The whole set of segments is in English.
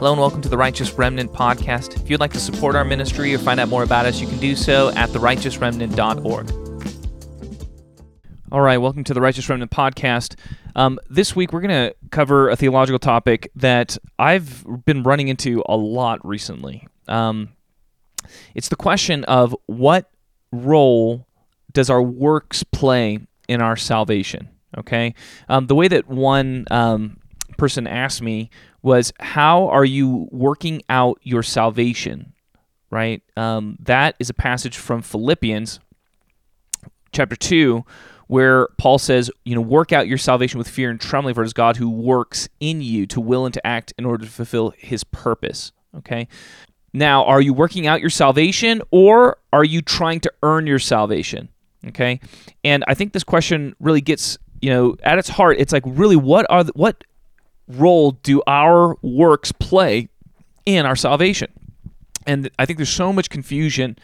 Hello and welcome to the Righteous Remnant podcast. If you'd like to support our ministry or find out more about us, you can do so at therighteousremnant.org. All right, welcome to the Righteous Remnant podcast. Um, this week we're going to cover a theological topic that I've been running into a lot recently. Um, it's the question of what role does our works play in our salvation? Okay, um, the way that one um, person asked me was how are you working out your salvation? Right? Um, that is a passage from Philippians chapter 2 where Paul says, you know, work out your salvation with fear and trembling, for it is God who works in you to will and to act in order to fulfill his purpose. Okay. Now, are you working out your salvation or are you trying to earn your salvation? Okay. And I think this question really gets, you know, at its heart, it's like really what are the, what role do our works play in our salvation? And I think there's so much confusion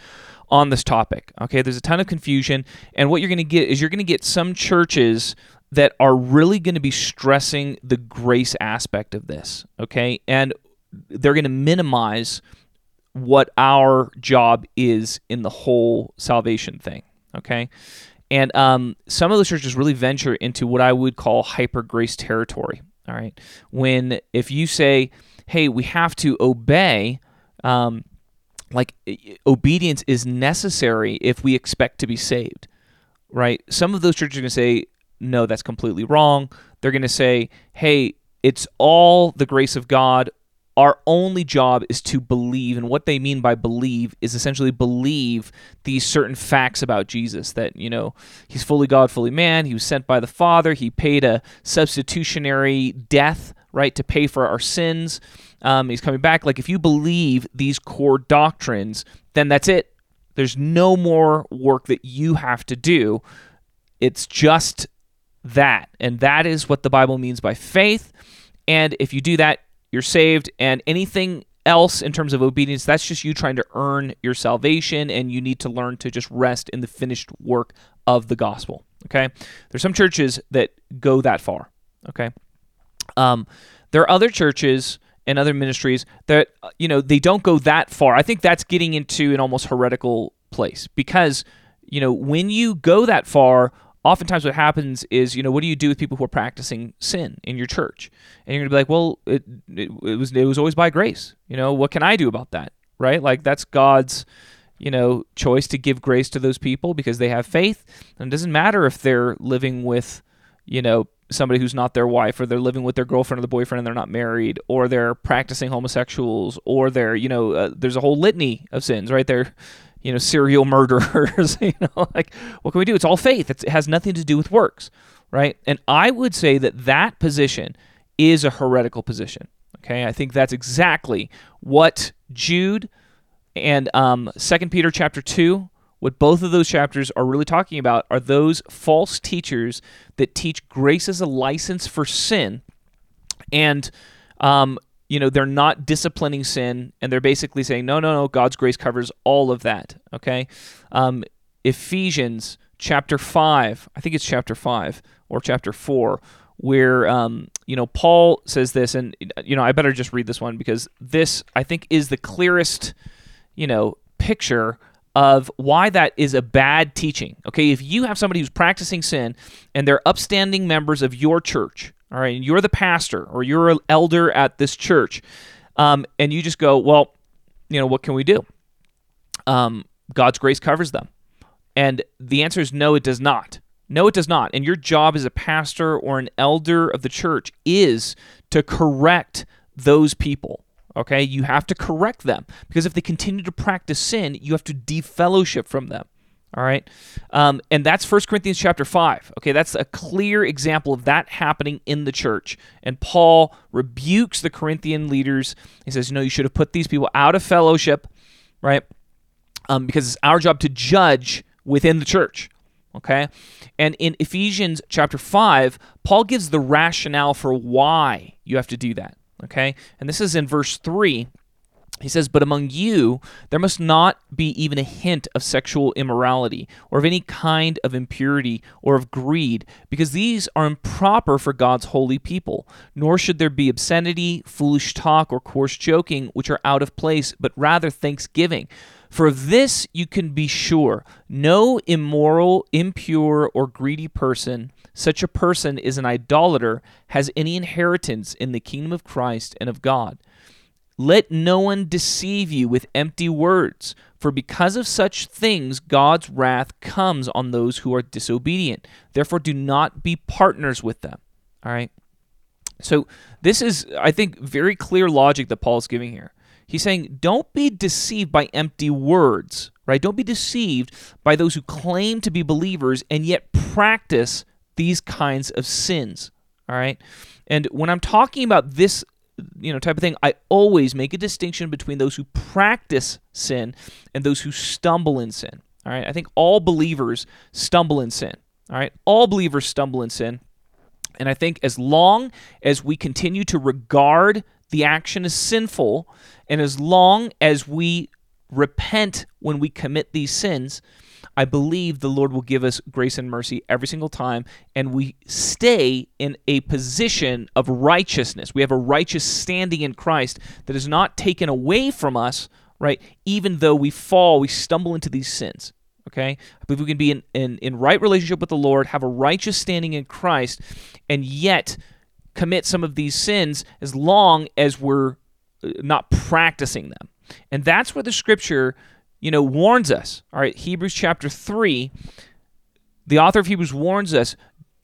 on this topic. Okay, there's a ton of confusion, and what you're going to get is you're going to get some churches that are really going to be stressing the grace aspect of this. Okay, and they're going to minimize what our job is in the whole salvation thing. Okay. And um, some of those churches really venture into what I would call hyper grace territory. All right. When if you say, hey, we have to obey, um, like obedience is necessary if we expect to be saved, right? Some of those churches are going to say, no, that's completely wrong. They're going to say, hey, it's all the grace of God. Our only job is to believe. And what they mean by believe is essentially believe these certain facts about Jesus that, you know, he's fully God, fully man. He was sent by the Father. He paid a substitutionary death, right, to pay for our sins. Um, he's coming back. Like, if you believe these core doctrines, then that's it. There's no more work that you have to do. It's just that. And that is what the Bible means by faith. And if you do that, you're saved. And anything else in terms of obedience, that's just you trying to earn your salvation. And you need to learn to just rest in the finished work of the gospel. Okay. There's some churches that go that far. Okay. Um, there are other churches and other ministries that uh, you know they don't go that far. I think that's getting into an almost heretical place because you know when you go that far, oftentimes what happens is you know what do you do with people who are practicing sin in your church? And you're gonna be like, well, it, it, it was it was always by grace. You know what can I do about that? Right? Like that's God's you know choice to give grace to those people because they have faith, and it doesn't matter if they're living with you know somebody who's not their wife or they're living with their girlfriend or the boyfriend and they're not married or they're practicing homosexuals or they're you know uh, there's a whole litany of sins right there you know serial murderers you know like what can we do? It's all faith. It's, it has nothing to do with works right? And i would say that that position is a heretical position okay? I think that's exactly what jude and um, 2 peter chapter 2 what both of those chapters are really talking about are those false teachers that teach grace as a license for sin and um, you know they're not disciplining sin and they're basically saying no no no god's grace covers all of that okay um, ephesians chapter 5 i think it's chapter 5 or chapter 4 where um, you know paul says this and you know i better just read this one because this i think is the clearest you know picture of why that is a bad teaching. Okay, if you have somebody who's practicing sin and they're upstanding members of your church, all right, and you're the pastor or you're an elder at this church, um, and you just go, well, you know, what can we do? Um, God's grace covers them. And the answer is no, it does not. No, it does not. And your job as a pastor or an elder of the church is to correct those people. Okay, you have to correct them because if they continue to practice sin, you have to defellowship from them. All right, um, and that's 1 Corinthians chapter five. Okay, that's a clear example of that happening in the church. And Paul rebukes the Corinthian leaders. He says, "No, you should have put these people out of fellowship, right? Um, because it's our job to judge within the church." Okay, and in Ephesians chapter five, Paul gives the rationale for why you have to do that. Okay? And this is in verse 3. He says, But among you there must not be even a hint of sexual immorality, or of any kind of impurity, or of greed, because these are improper for God's holy people. Nor should there be obscenity, foolish talk, or coarse joking, which are out of place, but rather thanksgiving. For this you can be sure no immoral, impure, or greedy person, such a person is an idolater, has any inheritance in the kingdom of Christ and of God. Let no one deceive you with empty words, for because of such things God's wrath comes on those who are disobedient. Therefore, do not be partners with them. All right? So, this is, I think, very clear logic that Paul's giving here. He's saying, don't be deceived by empty words, right? Don't be deceived by those who claim to be believers and yet practice these kinds of sins, all right? And when I'm talking about this you know type of thing i always make a distinction between those who practice sin and those who stumble in sin. All right? I think all believers stumble in sin. All right? All believers stumble in sin. And i think as long as we continue to regard the action as sinful and as long as we repent when we commit these sins I believe the Lord will give us grace and mercy every single time, and we stay in a position of righteousness. We have a righteous standing in Christ that is not taken away from us, right? Even though we fall, we stumble into these sins. Okay? I believe we can be in, in, in right relationship with the Lord, have a righteous standing in Christ, and yet commit some of these sins as long as we're uh, not practicing them. And that's where the scripture you know, warns us. All right, Hebrews chapter 3, the author of Hebrews warns us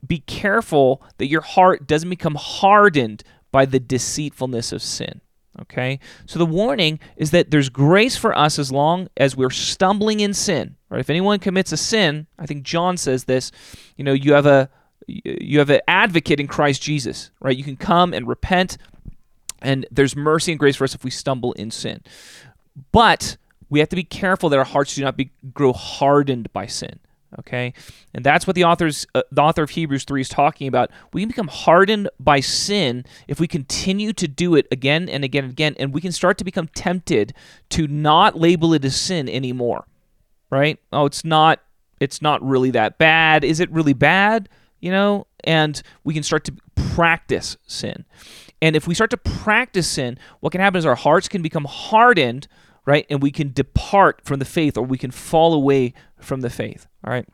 be careful that your heart doesn't become hardened by the deceitfulness of sin. Okay? So the warning is that there's grace for us as long as we're stumbling in sin. Right? If anyone commits a sin, I think John says this, you know, you have a you have an advocate in Christ Jesus, right? You can come and repent and there's mercy and grace for us if we stumble in sin. But we have to be careful that our hearts do not be, grow hardened by sin. Okay, and that's what the author's uh, the author of Hebrews three is talking about. We can become hardened by sin if we continue to do it again and again and again, and we can start to become tempted to not label it as sin anymore. Right? Oh, it's not. It's not really that bad. Is it really bad? You know, and we can start to practice sin. And if we start to practice sin, what can happen is our hearts can become hardened right? And we can depart from the faith or we can fall away from the faith, all right?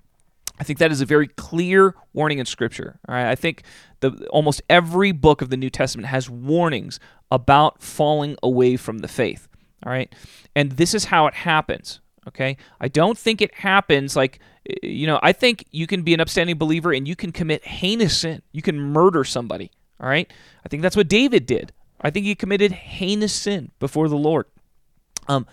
I think that is a very clear warning in Scripture. All right, I think the almost every book of the New Testament has warnings about falling away from the faith. All right, and this is how it happens. Okay, I don't think it happens like you know. I think you can be an upstanding believer and you can commit heinous sin. You can murder somebody. All right, I think that's what David did. I think he committed heinous sin before the Lord. Um,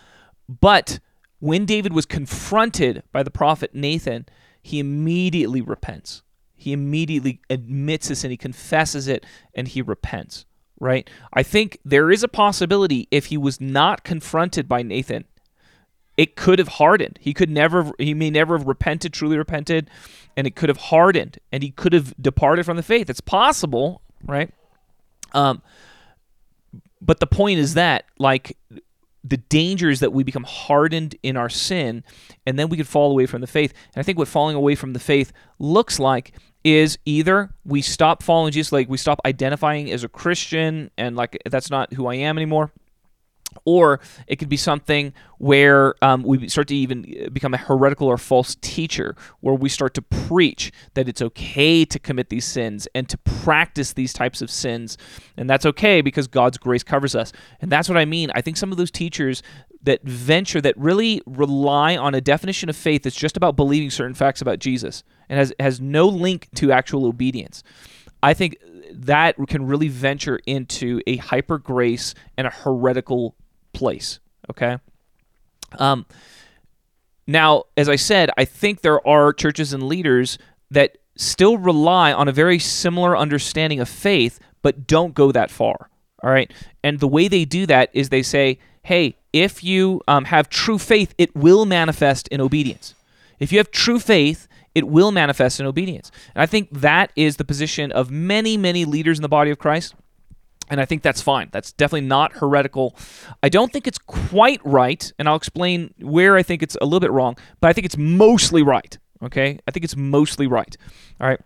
but when David was confronted by the prophet Nathan, he immediately repents. He immediately admits this and he confesses it and he repents, right? I think there is a possibility if he was not confronted by Nathan, it could have hardened. He could never he may never have repented, truly repented, and it could have hardened and he could have departed from the faith. It's possible, right? Um but the point is that like the danger is that we become hardened in our sin and then we could fall away from the faith. And I think what falling away from the faith looks like is either we stop following Jesus, like we stop identifying as a Christian and like that's not who I am anymore or it could be something where um, we start to even become a heretical or false teacher, where we start to preach that it's okay to commit these sins and to practice these types of sins. And that's okay because God's grace covers us. And that's what I mean. I think some of those teachers that venture, that really rely on a definition of faith that's just about believing certain facts about Jesus and has, has no link to actual obedience. I think that can really venture into a hyper grace and a heretical place. Okay. Um, now, as I said, I think there are churches and leaders that still rely on a very similar understanding of faith, but don't go that far. All right. And the way they do that is they say, hey, if you um, have true faith, it will manifest in obedience. If you have true faith, it will manifest in obedience. And I think that is the position of many, many leaders in the body of Christ. And I think that's fine. That's definitely not heretical. I don't think it's quite right, and I'll explain where I think it's a little bit wrong, but I think it's mostly right. Okay? I think it's mostly right. All right.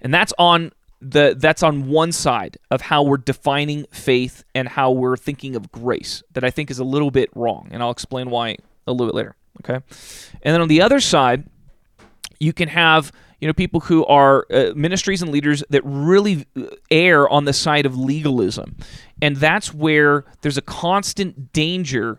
And that's on the that's on one side of how we're defining faith and how we're thinking of grace that I think is a little bit wrong, and I'll explain why a little bit later. Okay, and then on the other side, you can have you know people who are uh, ministries and leaders that really uh, err on the side of legalism, and that's where there's a constant danger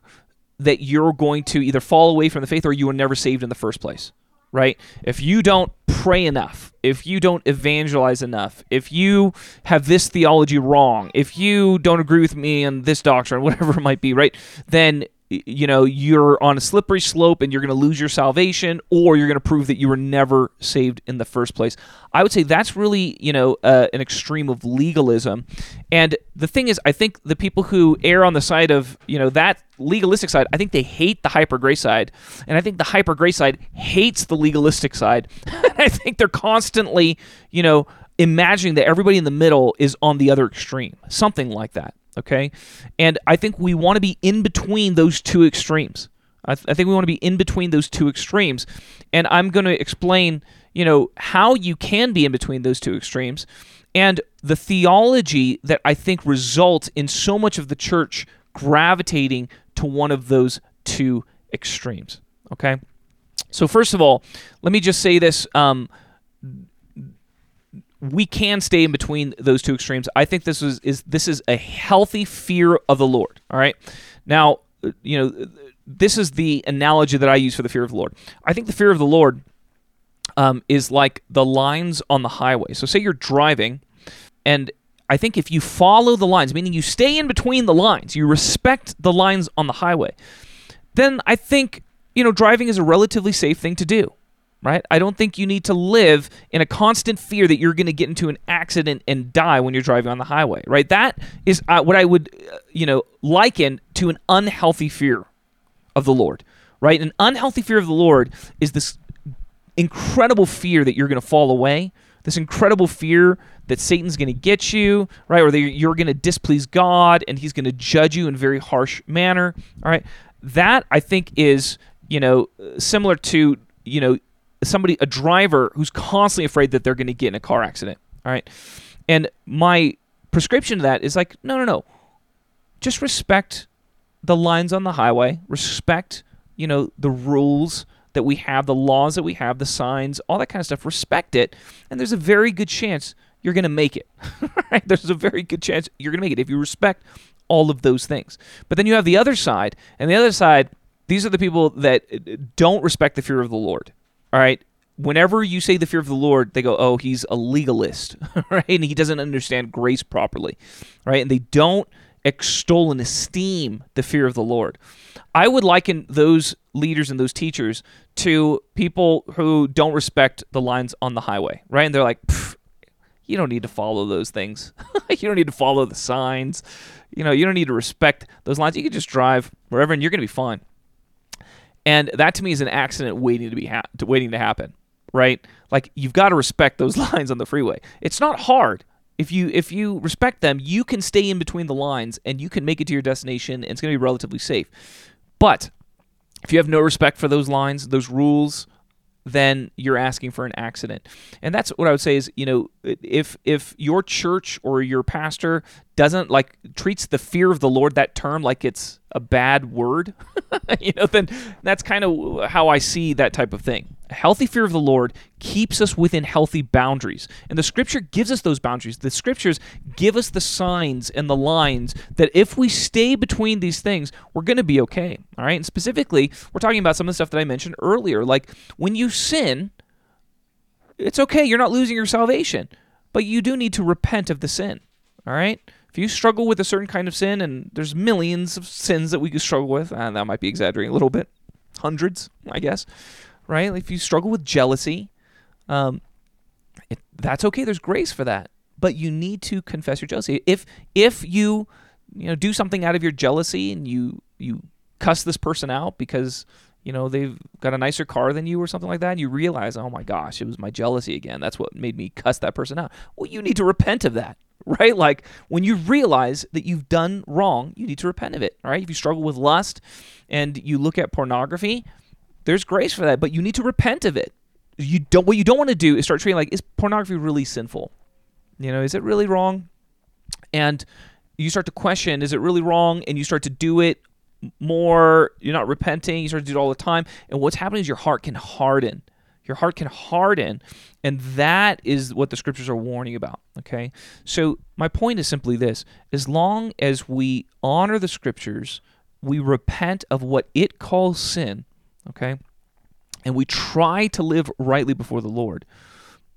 that you're going to either fall away from the faith or you were never saved in the first place right? If you don't pray enough, if you don't evangelize enough, if you have this theology wrong, if you don't agree with me on this doctrine, whatever it might be, right? Then you know you're on a slippery slope and you're going to lose your salvation or you're going to prove that you were never saved in the first place. I would say that's really you know uh, an extreme of legalism. And the thing is i think the people who err on the side of you know that legalistic side i think they hate the hyper grace side. And i think the hyper grace side hates the legalistic side. I think they're constantly you know imagining that everybody in the middle is on the other extreme something like that Okay. And I think we want to be in between those two extremes. I, th- I think we want to be in between those two extremes. And I'm going to explain, you know, how you can be in between those two extremes and the theology that I think results in so much of the church gravitating to one of those two extremes. Okay. So, first of all, let me just say this. Um, we can stay in between those two extremes. I think this is, is this is a healthy fear of the Lord. All right. Now, you know, this is the analogy that I use for the fear of the Lord. I think the fear of the Lord um, is like the lines on the highway. So, say you're driving, and I think if you follow the lines, meaning you stay in between the lines, you respect the lines on the highway, then I think you know driving is a relatively safe thing to do right? I don't think you need to live in a constant fear that you're going to get into an accident and die when you're driving on the highway, right? That is uh, what I would, uh, you know, liken to an unhealthy fear of the Lord, right? An unhealthy fear of the Lord is this incredible fear that you're going to fall away, this incredible fear that Satan's going to get you, right? Or that you're going to displease God and he's going to judge you in a very harsh manner, all right? That I think is, you know, similar to, you know, somebody, a driver who's constantly afraid that they're going to get in a car accident. All right. And my prescription to that is like, no, no, no. Just respect the lines on the highway, respect, you know, the rules that we have, the laws that we have, the signs, all that kind of stuff. Respect it. And there's a very good chance you're going to make it. right? There's a very good chance you're going to make it if you respect all of those things. But then you have the other side, and the other side, these are the people that uh, don't respect the fear of the Lord. All right. Whenever you say the fear of the Lord, they go, "Oh, he's a legalist," right? And he doesn't understand grace properly, right? And they don't extol and esteem the fear of the Lord. I would liken those leaders and those teachers to people who don't respect the lines on the highway, right? And they're like, you don't need to follow those things. you don't need to follow the signs. You know, you don't need to respect those lines. You can just drive wherever and you're going to be fine. And that to me is an accident waiting to be ha- waiting to happen, right? Like you've got to respect those lines on the freeway. It's not hard. If you if you respect them, you can stay in between the lines and you can make it to your destination and it's going to be relatively safe. But if you have no respect for those lines, those rules, then you're asking for an accident. And that's what I would say is, you know, if if your church or your pastor doesn't like treats the fear of the Lord that term like it's a bad word, you know, then that's kind of how I see that type of thing. A healthy fear of the Lord keeps us within healthy boundaries. And the scripture gives us those boundaries. The scriptures give us the signs and the lines that if we stay between these things, we're going to be okay. All right. And specifically, we're talking about some of the stuff that I mentioned earlier. Like when you sin, it's okay. You're not losing your salvation, but you do need to repent of the sin. All right. If you struggle with a certain kind of sin, and there's millions of sins that we could struggle with, and that might be exaggerating a little bit, hundreds, I guess, right? If you struggle with jealousy, um, it, that's okay. There's grace for that, but you need to confess your jealousy. If if you you know do something out of your jealousy and you you cuss this person out because you know they've got a nicer car than you or something like that and you realize oh my gosh it was my jealousy again that's what made me cuss that person out well you need to repent of that right? Like when you realize that you've done wrong, you need to repent of it, right? If you struggle with lust and you look at pornography, there's grace for that, but you need to repent of it. You don't what you don't want to do is start treating like is pornography really sinful? You know, is it really wrong? And you start to question, is it really wrong? And you start to do it more, you're not repenting, you start to do it all the time, and what's happening is your heart can harden your heart can harden, and that is what the scriptures are warning about. Okay? So, my point is simply this as long as we honor the scriptures, we repent of what it calls sin, okay? And we try to live rightly before the Lord,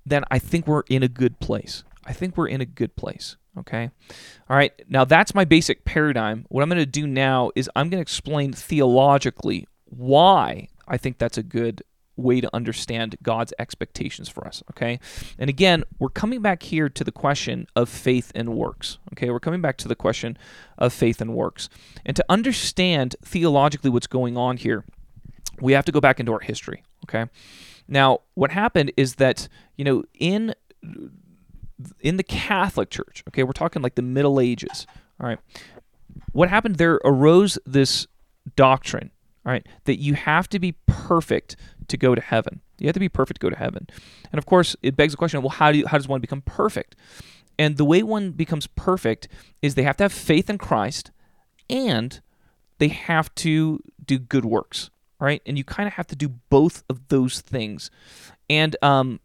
then I think we're in a good place. I think we're in a good place. Okay. All right. Now that's my basic paradigm. What I'm going to do now is I'm going to explain theologically why I think that's a good way to understand God's expectations for us, okay? And again, we're coming back here to the question of faith and works, okay? We're coming back to the question of faith and works. And to understand theologically what's going on here, we have to go back into our history, okay? Now, what happened is that, you know, in in the Catholic Church, okay, we're talking like the Middle Ages, all right? What happened there arose this doctrine all right, that you have to be perfect to go to heaven. You have to be perfect to go to heaven. And of course, it begs the question, well, how do you, how does one become perfect? And the way one becomes perfect is they have to have faith in Christ and they have to do good works, right? And you kind of have to do both of those things. And um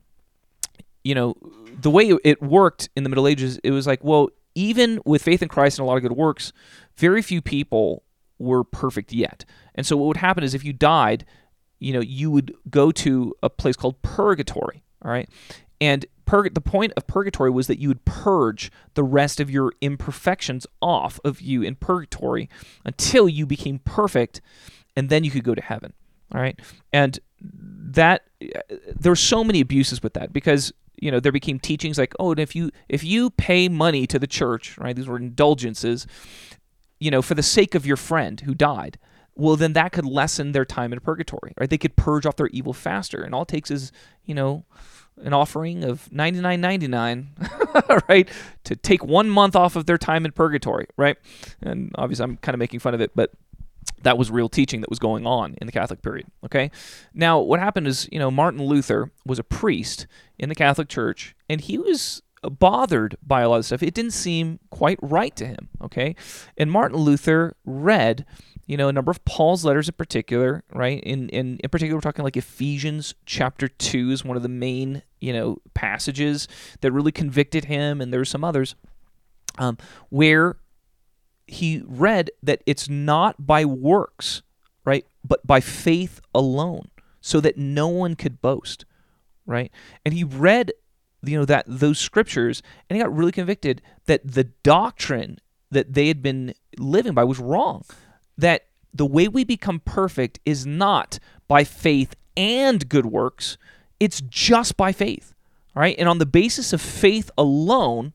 you know, the way it worked in the Middle Ages, it was like, well, even with faith in Christ and a lot of good works, very few people were perfect yet. And so what would happen is if you died, you know, you would go to a place called purgatory, all right? And pur- the point of purgatory was that you would purge the rest of your imperfections off of you in purgatory until you became perfect and then you could go to heaven, all right? And that eh, there were so many abuses with that because you know there became teachings like oh and if you if you pay money to the church right these were indulgences you know, for the sake of your friend who died, well, then that could lessen their time in purgatory, right? They could purge off their evil faster. And all it takes is, you know, an offering of 99.99 right to take one month off of their time in purgatory right and obviously i'm kind of making fun of it but that was real teaching that was going on in the catholic period okay now what happened is you know martin luther was a priest in the catholic church and he was bothered by a lot of stuff. It didn't seem quite right to him. Okay, and Martin Luther read, you know, a number of Paul's letters in particular. Right, in in in particular, we're talking like Ephesians chapter two is one of the main you know passages that really convicted him, and there's some others um, where he read that it's not by works, right, but by faith alone, so that no one could boast right? And he read you know that those scriptures and he got really convicted that the doctrine that they had been living by was wrong that the way we become perfect is not by faith and good works it's just by faith all right and on the basis of faith alone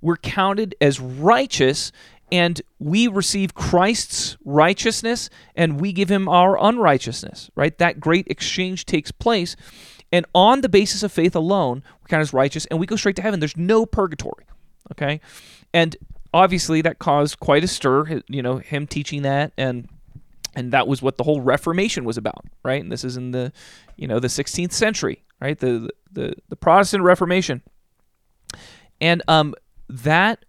we're counted as righteous and we receive Christ's righteousness and we give him our unrighteousness, right? That great exchange takes place. And on the basis of faith alone, we're counted as righteous and we go straight to heaven. There's no purgatory. Okay? And obviously that caused quite a stir, you know, him teaching that and and that was what the whole Reformation was about, right? And this is in the, you know, the 16th century, right? The the the Protestant Reformation. And um that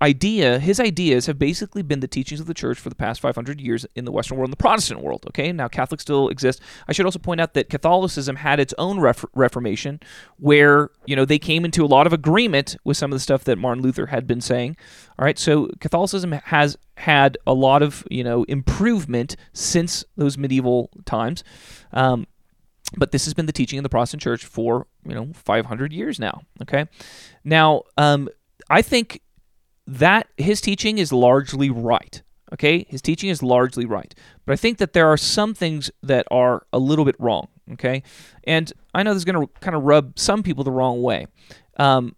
idea, his ideas have basically been the teachings of the church for the past 500 years in the Western world and the Protestant world. Okay, now Catholics still exist. I should also point out that Catholicism had its own ref- Reformation, where you know they came into a lot of agreement with some of the stuff that Martin Luther had been saying. All right, so Catholicism has had a lot of you know improvement since those medieval times. Um, but this has been the teaching of the Protestant Church for you know 500 years now. Okay, now um, I think that his teaching is largely right. Okay, his teaching is largely right, but I think that there are some things that are a little bit wrong. Okay, and I know this is going to kind of rub some people the wrong way. Um,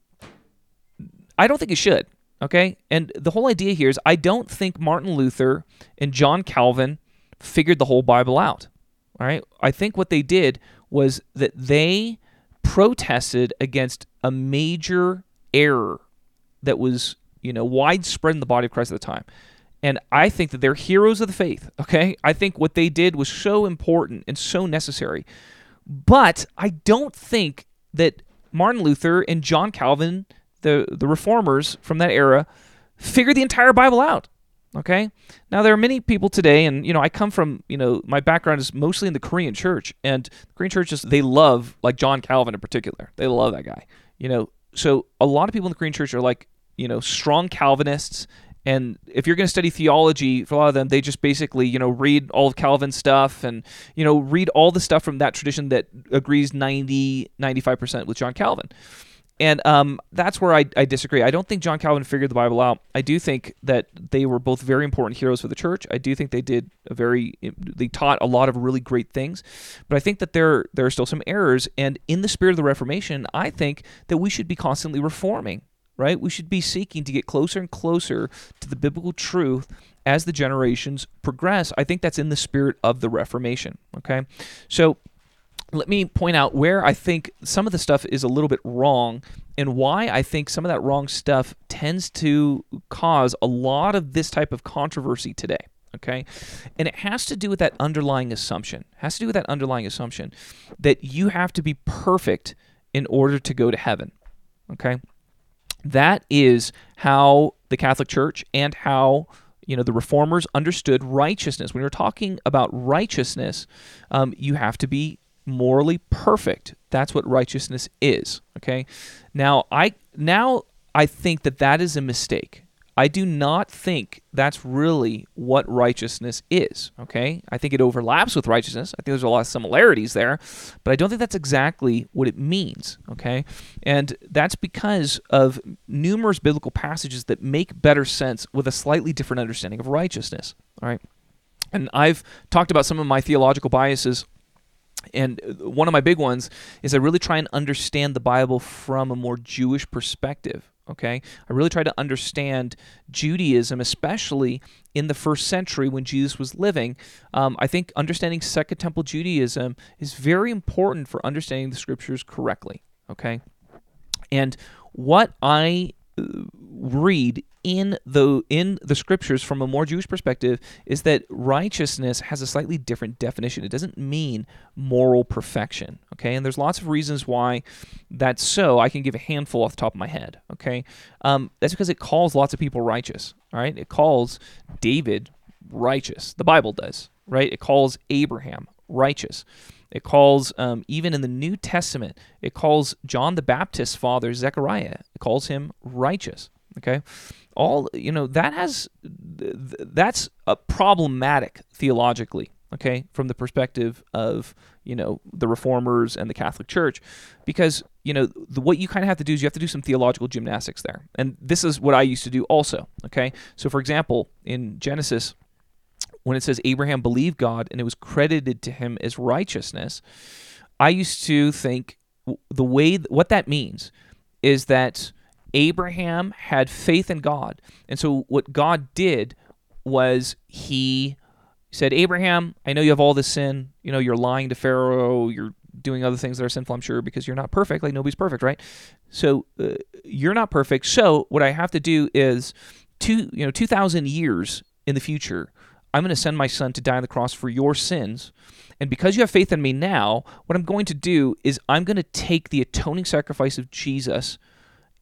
I don't think it should. Okay, and the whole idea here is I don't think Martin Luther and John Calvin figured the whole Bible out. All right, I think what they did was that they protested against a major error that was you know widespread in the body of Christ at the time. And I think that they're heroes of the faith. Okay, I think what they did was so important and so necessary. But I don't think that Martin Luther and John Calvin, the the reformers from that era, figured the entire Bible out. Okay. Now there are many people today, and you know, I come from, you know, my background is mostly in the Korean church, and the Korean churches they love like John Calvin in particular. They love that guy. You know, so a lot of people in the Korean church are like, you know, strong Calvinists. And if you're going to study theology, for a lot of them, they just basically, you know, read all of Calvin's stuff and, you know, read all the stuff from that tradition that agrees 90, 95% with John Calvin. And um, that's where I, I, disagree. I don't think John Calvin figured the Bible out. I do think that they were both very important heroes for the church. I do think they did a very they taught a lot of really great things, but I think that there there are still some errors. And in the spirit of the Reformation, I think that we should be constantly reforming. Right? We should be seeking to get closer and closer to the biblical truth as the generations progress. I think that's in the spirit of the Reformation. Okay, so let me point out where I think some of the stuff is a little bit wrong and why I think some of that wrong stuff tends to cause a lot of this type of controversy today. Okay. And it has to do with that underlying assumption. It has to do with that underlying assumption that you have to be perfect in order to go to heaven. Okay. That is how the Catholic Church and how you know the reformers understood righteousness. When you're talking about righteousness, um, you have to be morally perfect. That's what righteousness is, okay? Now, I now I think that that is a mistake. I do not think that's really what righteousness is, okay? I think it overlaps with righteousness. I think there's a lot of similarities there, but I don't think that's exactly what it means, okay? And that's because of numerous biblical passages that make better sense with a slightly different understanding of righteousness, all right? And I've talked about some of my theological biases and one of my big ones is I really try and understand the Bible from a more Jewish perspective. Okay, I really try to understand Judaism, especially in the first century when Jesus was living. Um, I think understanding Second Temple Judaism is very important for understanding the scriptures correctly. Okay, and what I uh, read in the in the scriptures from a more Jewish perspective is that righteousness has a slightly different definition. It doesn't mean moral perfection. Okay, and there's lots of reasons why that's so. I can give a handful off the top of my head. Okay, um, that's because it calls lots of people righteous. All right, it calls David righteous. The Bible does. Right, it calls Abraham righteous. It calls, um, even in the New Testament, it calls John the Baptist's father, Zechariah, it calls him righteous. Okay? All you know that has that's a problematic theologically okay from the perspective of you know the reformers and the catholic church. Because you know the, what you kind of have to do is you have to do some theological gymnastics there. And this is what i used to do also okay? So for example in genesis when it says abraham believed god and it was credited to him as righteousness i used to think the way what that means is that Abraham had faith in God. And so what God did was he said, Abraham, I know you have all this sin. You know, you're lying to Pharaoh. You're doing other things that are sinful, I'm sure, because you're not perfect. Like nobody's perfect, right? So uh, you're not perfect. So what I have to do is two, you know, 2,000 years in the future, I'm going to send my son to die on the cross for your sins. And because you have faith in me now, what I'm going to do is I'm going to take the atoning sacrifice of Jesus –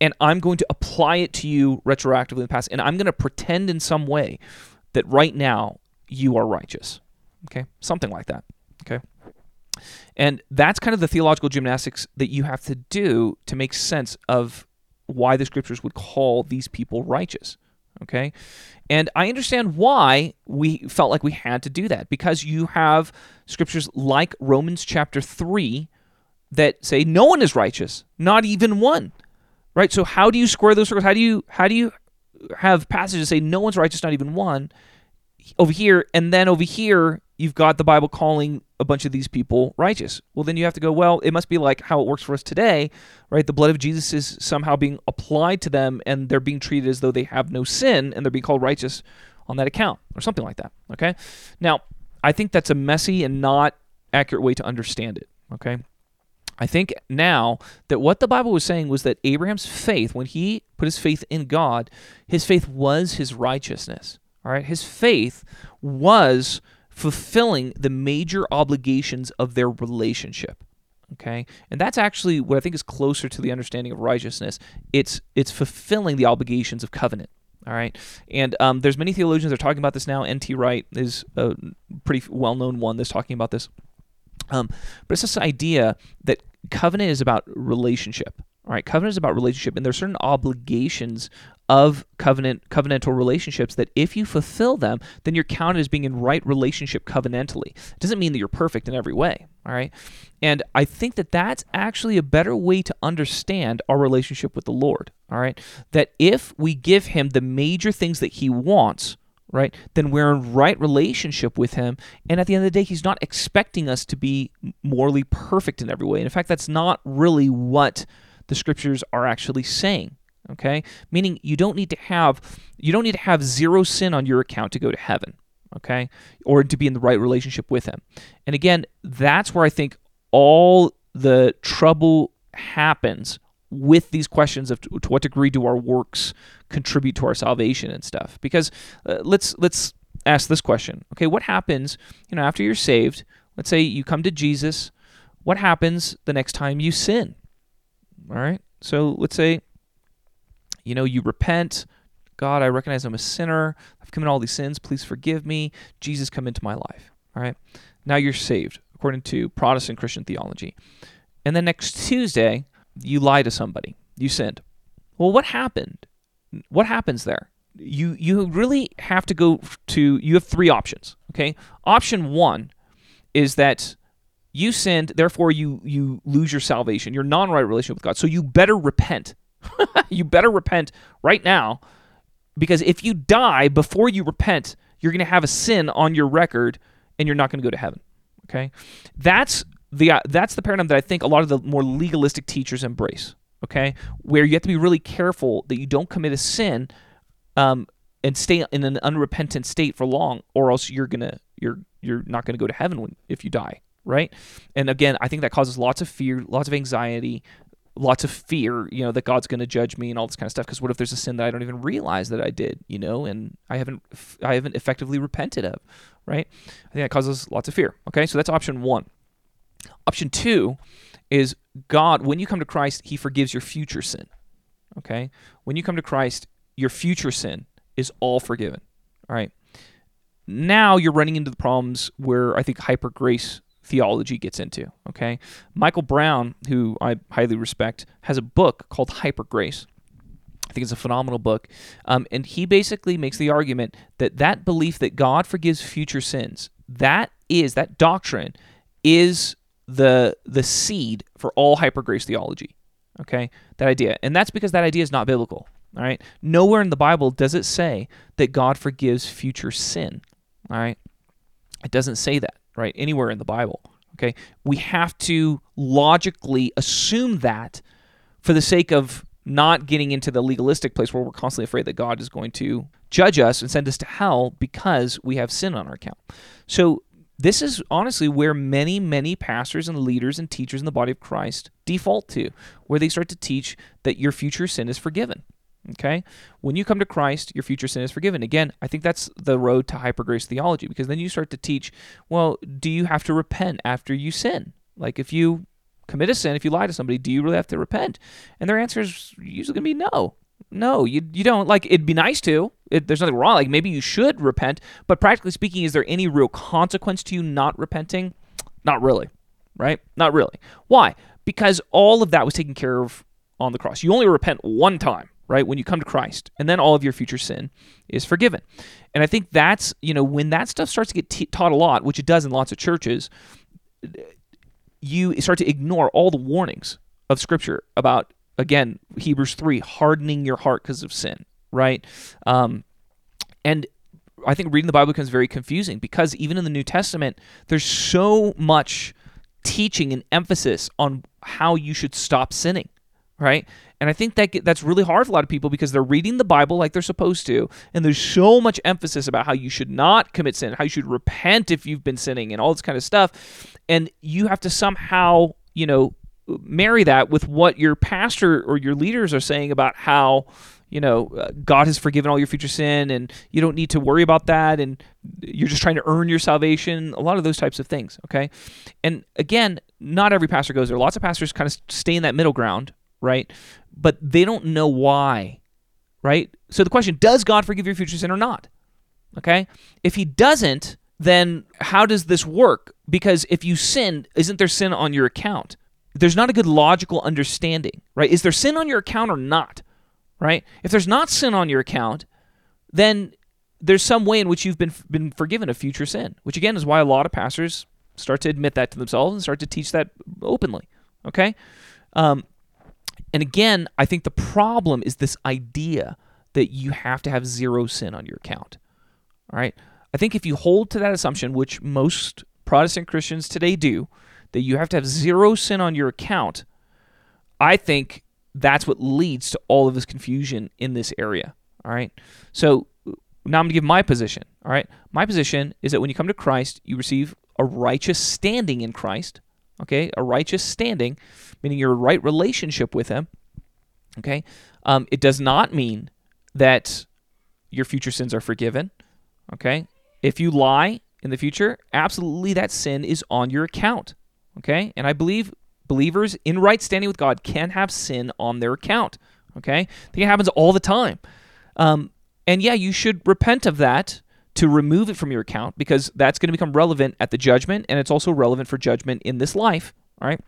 and I'm going to apply it to you retroactively in the past, and I'm going to pretend in some way that right now you are righteous. Okay? Something like that. Okay? And that's kind of the theological gymnastics that you have to do to make sense of why the scriptures would call these people righteous. Okay? And I understand why we felt like we had to do that because you have scriptures like Romans chapter 3 that say no one is righteous, not even one right? So how do you square those circles? How do you how do you have passages that say no one's righteous, not even one, over here, and then over here you've got the Bible calling a bunch of these people righteous. Well, then you have to go, well, it must be like how it works for us today, right? The blood of Jesus is somehow being applied to them, and they're being treated as though they have no sin, and they're being called righteous on that account, or something like that. Okay. Now, I think that's a messy and not accurate way to understand it. Okay. I think now that what the Bible was saying was that Abraham's faith, when he put his faith in God, his faith was his righteousness. All right, his faith was fulfilling the major obligations of their relationship. Okay, and that's actually what I think is closer to the understanding of righteousness. It's it's fulfilling the obligations of covenant. All right, and um, there's many theologians that are talking about this now. N.T. Wright is a pretty well-known one that's talking about this. Um, but it's this idea that covenant is about relationship. All right, covenant is about relationship, and there are certain obligations of covenant covenantal relationships that if you fulfill them, then you're counted as being in right relationship covenantally. It doesn't mean that you're perfect in every way. All right, and I think that that's actually a better way to understand our relationship with the Lord. All right, that if we give Him the major things that He wants, right, then we're in right relationship with Him. And at the end of the day, He's not expecting us to be morally perfect in every way. And in fact, that's not really what the scriptures are actually saying. Okay, meaning you don't need to have you don't need to have zero sin on your account to go to heaven. Okay, or to be in the right relationship with Him. And again, that's where I think all the trouble happens with these questions of to what degree do our works contribute to our salvation and stuff? Because uh, let's let's ask this question. Okay what happens you know after you're saved let's say you come to jesus what happens the next time you sin? All right so let's say you know you repent. God i recognize i'm a sinner. I've committed all these sins. Please forgive me. Jesus come into my life. All right now you're saved according to protestant christian theology. And then next tuesday you lie to somebody, you sinned. Well, what happened? What happens there? You you really have to go to you have three options, okay? Option 1 is that you sinned, therefore you you lose your salvation. You're non-right relationship with God. So you better repent. you better repent right now because if you die before you repent, you're going to have a sin on your record and you're not going to go to heaven. Okay? That's the uh, that's the paradigm that I think a lot of the more legalistic teachers embrace. Okay, where you have to be really careful that you don't commit a sin, um, and stay in an unrepentant state for long, or else you're gonna you're you're not gonna go to heaven when if you die. Right, and again, I think that causes lots of fear, lots of anxiety, lots of fear, you know, that God's going to judge me and all this kind of stuff. Because what if there's a sin that I don't even realize that I did, you know, and I haven't, I haven't effectively repented of, right? I think that causes lots of fear. Okay, so that's option one. Option two is God, when you come to Christ, He forgives your future sin. Okay? When you come to Christ, your future sin is all forgiven. All right? Now you're running into the problems where I think hyper grace theology gets into. Okay? Michael Brown, who I highly respect, has a book called Hyper Grace. I think it's a phenomenal book. Um, and he basically makes the argument that that belief that God forgives future sins, that is, that doctrine is the the seed for all hyper grace theology. Okay, that idea, and that's because that idea is not biblical. All right, nowhere in the Bible does it say that God forgives future sin. All right, it doesn't say that right anywhere in the Bible. Okay, we have to logically assume that for the sake of not getting into the legalistic place where we're constantly afraid that God is going to judge us and send us to hell because we have sin on our account. So this is honestly where many, many pastors and leaders and teachers in the body of Christ default to, where they start to teach that your future sin is forgiven. Okay? When you come to Christ, your future sin is forgiven. Again, I think that's the road to hyper grace theology because then you start to teach, well, do you have to repent after you sin? Like if you commit a sin, if you lie to somebody, do you really have to repent? And their answer is usually going to be no. No, you you don't. Like it'd be nice to. It, there's nothing wrong. Like maybe you should repent, but practically speaking, is there any real consequence to you not repenting? Not really, right? Not really. Why? Because all of that was taken care of on the cross. You only repent one time, right? When you come to Christ, and then all of your future sin is forgiven. And I think that's you know when that stuff starts to get t- taught a lot, which it does in lots of churches, you start to ignore all the warnings of Scripture about again, Hebrews 3, hardening your heart because of sin, right? Um, and I think reading the Bible becomes very confusing because even in the New Testament, there's so much teaching and emphasis on how you should stop sinning, right? And I think that that's really hard for a lot of people because they're reading the Bible like they're supposed to, and there's so much emphasis about how you should not commit sin, how you should repent if you've been sinning, and all this kind of stuff. And you have to somehow, you know, marry that with what your pastor or your leaders are saying about how you know uh, God has forgiven all your future sin and you don't need to worry about that and you're just trying to earn your salvation a lot of those types of things okay? And again not every pastor goes there. Lots of pastors kind of stay in that middle ground right? But they don't know why right? So the question does God forgive your future sin or not okay? If he doesn't then how does this work? Because if you sin isn't there sin on your account? There's not a good logical understanding, right? Is there sin on your account or not? Right? If there's not sin on your account, then there's some way in which you've been been forgiven of future sin, which again is why a lot of pastors start to admit that to themselves and start to teach that openly. Okay, um, and again, I think the problem is this idea that you have to have zero sin on your account. All right, I think if you hold to that assumption, which most Protestant Christians today do, that you have to have zero sin on your account, I think that's what leads to all of this confusion in this area. All right. So now I'm going to give my position. All right. My position is that when you come to Christ, you receive a righteous standing in Christ. Okay. A righteous standing, meaning your right relationship with Him. Okay. Um, it does not mean that your future sins are forgiven. Okay. If you lie in the future, absolutely that sin is on your account. Okay? And I believe believers in right standing with God can have sin on their account. Okay? I think it happens all the time. Um, and yeah, you should repent of that to remove it from your account because that's going to become relevant at the judgment and it's also relevant for judgment in this life. All right?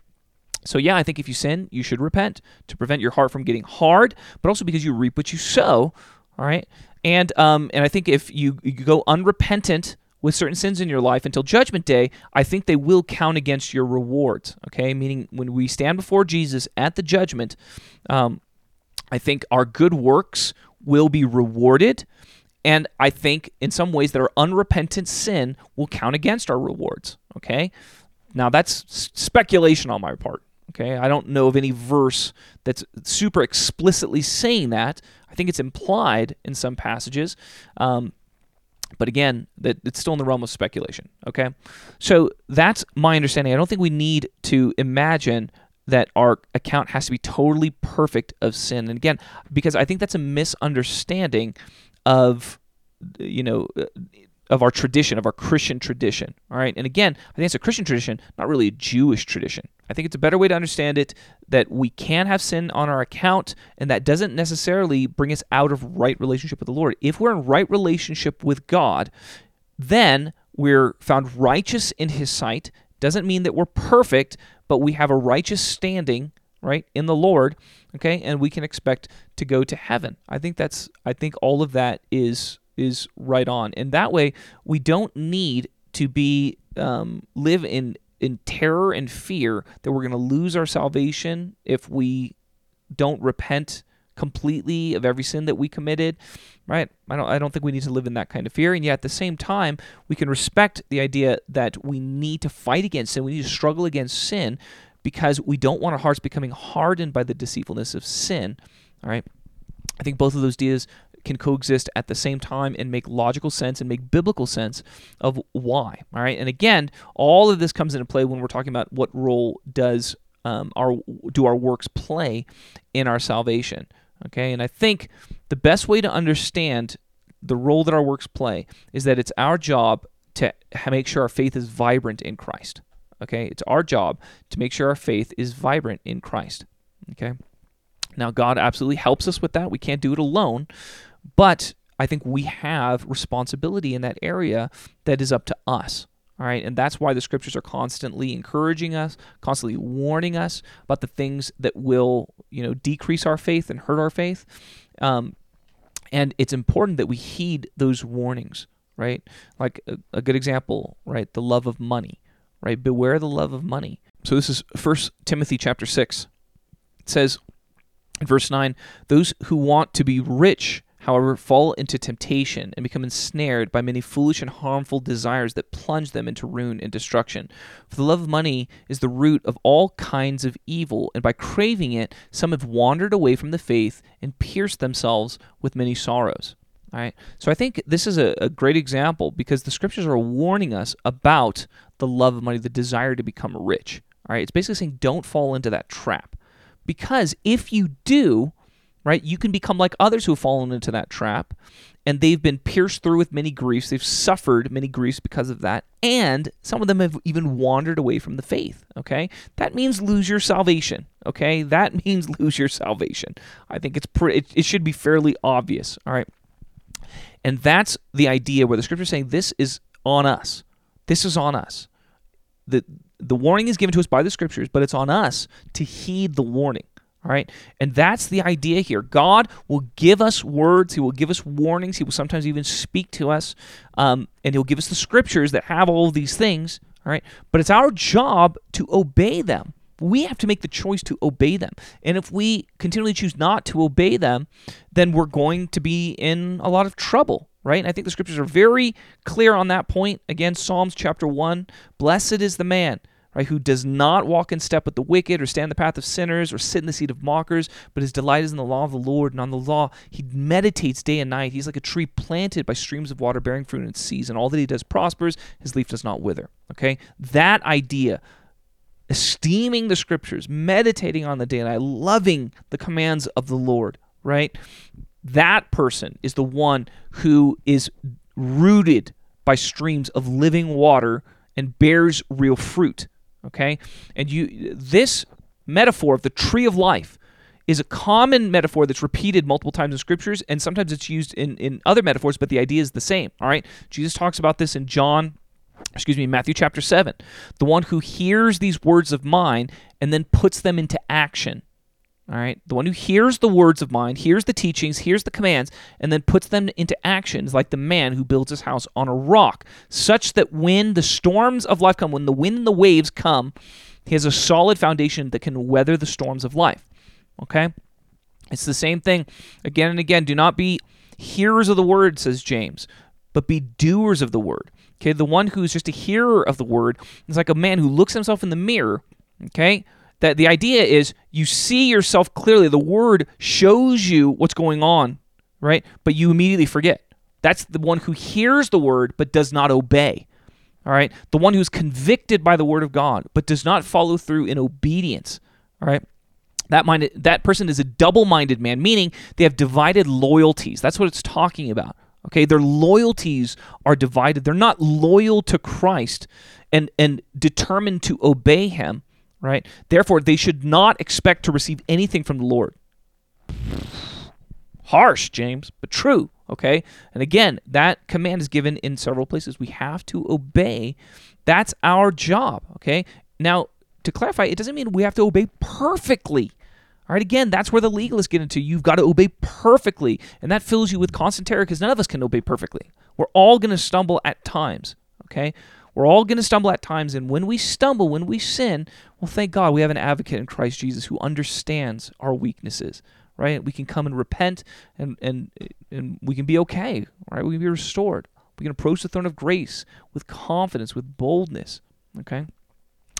So yeah, I think if you sin, you should repent to prevent your heart from getting hard, but also because you reap what you sow. All right, and um, and I think if you, you go unrepentant with certain sins in your life until judgment day, I think they will count against your rewards. Okay, meaning when we stand before Jesus at the judgment, um, I think our good works will be rewarded. And I think in some ways that our unrepentant sin will count against our rewards. Okay, now that's speculation on my part. Okay, I don't know of any verse that's super explicitly saying that. I think it's implied in some passages. Um, but again, that it's still in the realm of speculation. Okay, so that's my understanding. I don't think we need to imagine that our account has to be totally perfect of sin. And again, because I think that's a misunderstanding of you know uh, of our tradition, of our Christian tradition. All right. And again, I think it's a Christian tradition, not really a Jewish tradition. I think it's a better way to understand it that we can have sin on our account, and that doesn't necessarily bring us out of right relationship with the Lord. If we're in right relationship with God, then we're found righteous in His sight. Doesn't mean that we're perfect, but we have a righteous standing right in the lord okay and we can expect to go to heaven i think that's i think all of that is is right on. And that way, we don't need to be um, live in in terror and fear that we're going to lose our salvation if we don't repent completely of every sin that we committed right? I don't i don't think we need to live in that kind of fear. And yet at the same time we can respect the idea that we need to fight against sin. We need to struggle against sin because we don't want our hearts becoming hardened by the deceitfulness of sin all right? I think both of those ideas can coexist at the same time and make logical sense and make biblical sense of why. All right, and again, all of this comes into play when we're talking about what role does um, our do our works play in our salvation. Okay, and I think the best way to understand the role that our works play is that it's our job to make sure our faith is vibrant in Christ. Okay, it's our job to make sure our faith is vibrant in Christ. Okay. Now, God absolutely helps us with that. We can't do it alone, but I think we have responsibility in that area that is up to us. All right, and that's why the scriptures are constantly encouraging us, constantly warning us about the things that will, you know, decrease our faith and hurt our faith. Um, and it's important that we heed those warnings, right? Like a, a good example, right? The love of money, right? Beware the love of money. So this is First Timothy chapter six. It says in verse nine, "Those who want to be rich." However, fall into temptation and become ensnared by many foolish and harmful desires that plunge them into ruin and destruction. For the love of money is the root of all kinds of evil, and by craving it, some have wandered away from the faith and pierced themselves with many sorrows. All right. So I think this is a, a great example because the scriptures are warning us about the love of money, the desire to become rich. All right, it's basically saying don't fall into that trap. Because if you do, right, you can become like others who have fallen into that trap and they've been pierced through with many griefs. They've suffered many griefs because of that, and some of them have even wandered away from the faith. Okay, that means lose your salvation. Okay, that means lose your salvation. I think it's pretty. It, it should be fairly obvious. All right, and that's the idea where the scripture is saying this is on us. This is on us. the The warning is given to us by the scriptures, but it's on us to heed the warning. All right. And that's the idea here. God will give us words. He will give us warnings. He will sometimes even speak to us. Um, and He'll give us the scriptures that have all of these things. All right. But it's our job to obey them. We have to make the choice to obey them. And if we continually choose not to obey them, then we're going to be in a lot of trouble right? And I think the scriptures are very clear on that point. Again, Psalms chapter 1 Blessed is the man right, who does not walk in step with the wicked or stand in the path of sinners or sit in the seat of mockers, but his delight is in the law of the Lord, and on the law he meditates day and night. He's like a tree planted by streams of water, bearing fruit in its season. All that he does prospers, his leaf does not wither. Okay? That idea, esteeming the scriptures, meditating on the day and night, loving the commands of the Lord, right? That person is the one who is rooted by streams of living water and bears real fruit okay? And you this metaphor of the tree of life is a common metaphor that's repeated multiple times in scriptures and sometimes it's used in, in other metaphors but the idea is the same all right? Jesus talks about this in john excuse me matthew chapter 7 the one who hears these words of mine and then puts them into action all right. The one who hears the words of mine, hears the teachings, hears the commands, and then puts them into actions, like the man who builds his house on a rock, such that when the storms of life come, when the wind and the waves come, he has a solid foundation that can weather the storms of life. Okay? It's the same thing again and again. Do not be hearers of the word, says James, but be doers of the word. Okay? The one who's just a hearer of the word is like a man who looks himself in the mirror, okay? That the idea is you see yourself clearly. The word shows you what's going on, right? But you immediately forget. That's the one who hears the word but does not obey. All right? The one who's convicted by the word of God but does not follow through in obedience. All right? That mind that person is a double-minded man, meaning they have divided loyalties. That's what it's talking about. Okay? Their loyalties are divided. They're not loyal to Christ and and determined to obey him right? Therefore, they should not expect to receive anything from the Lord. Harsh, James, but true, okay? And again, that command is given in several places. We have to obey. That's our job, okay? Now, to clarify, it doesn't mean we have to obey perfectly. All right, again, that's where the legalists get into. You've got to obey perfectly, and that fills you with constant terror because none of us can obey perfectly. We're all going to stumble at times, okay? We're all going to stumble at times, and when we stumble, when we sin, well, thank God we have an advocate in Christ Jesus who understands our weaknesses, right? We can come and repent, and and and we can be okay, right? We can be restored. We can approach the throne of grace with confidence, with boldness. Okay.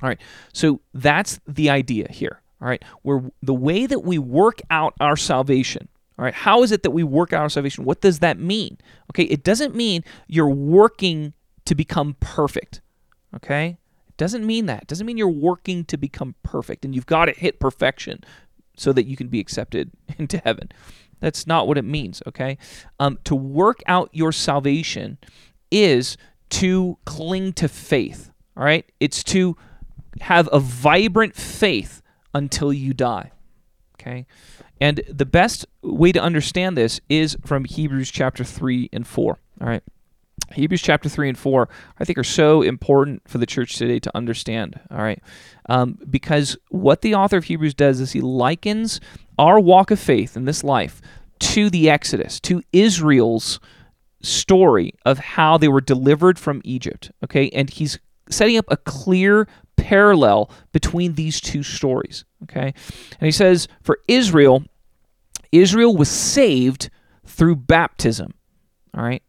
All right. So that's the idea here. All right. Where the way that we work out our salvation. All right. How is it that we work out our salvation? What does that mean? Okay. It doesn't mean you're working to become perfect. Okay? It doesn't mean that. Doesn't mean you're working to become perfect and you've got to hit perfection so that you can be accepted into heaven. That's not what it means, okay? Um, to work out your salvation is to cling to faith, all right? It's to have a vibrant faith until you die, okay? And the best way to understand this is from Hebrews chapter 3 and 4, all right? Hebrews chapter 3 and 4, I think, are so important for the church today to understand. All right. Um, because what the author of Hebrews does is he likens our walk of faith in this life to the Exodus, to Israel's story of how they were delivered from Egypt. Okay. And he's setting up a clear parallel between these two stories. Okay. And he says, for Israel, Israel was saved through baptism. All right.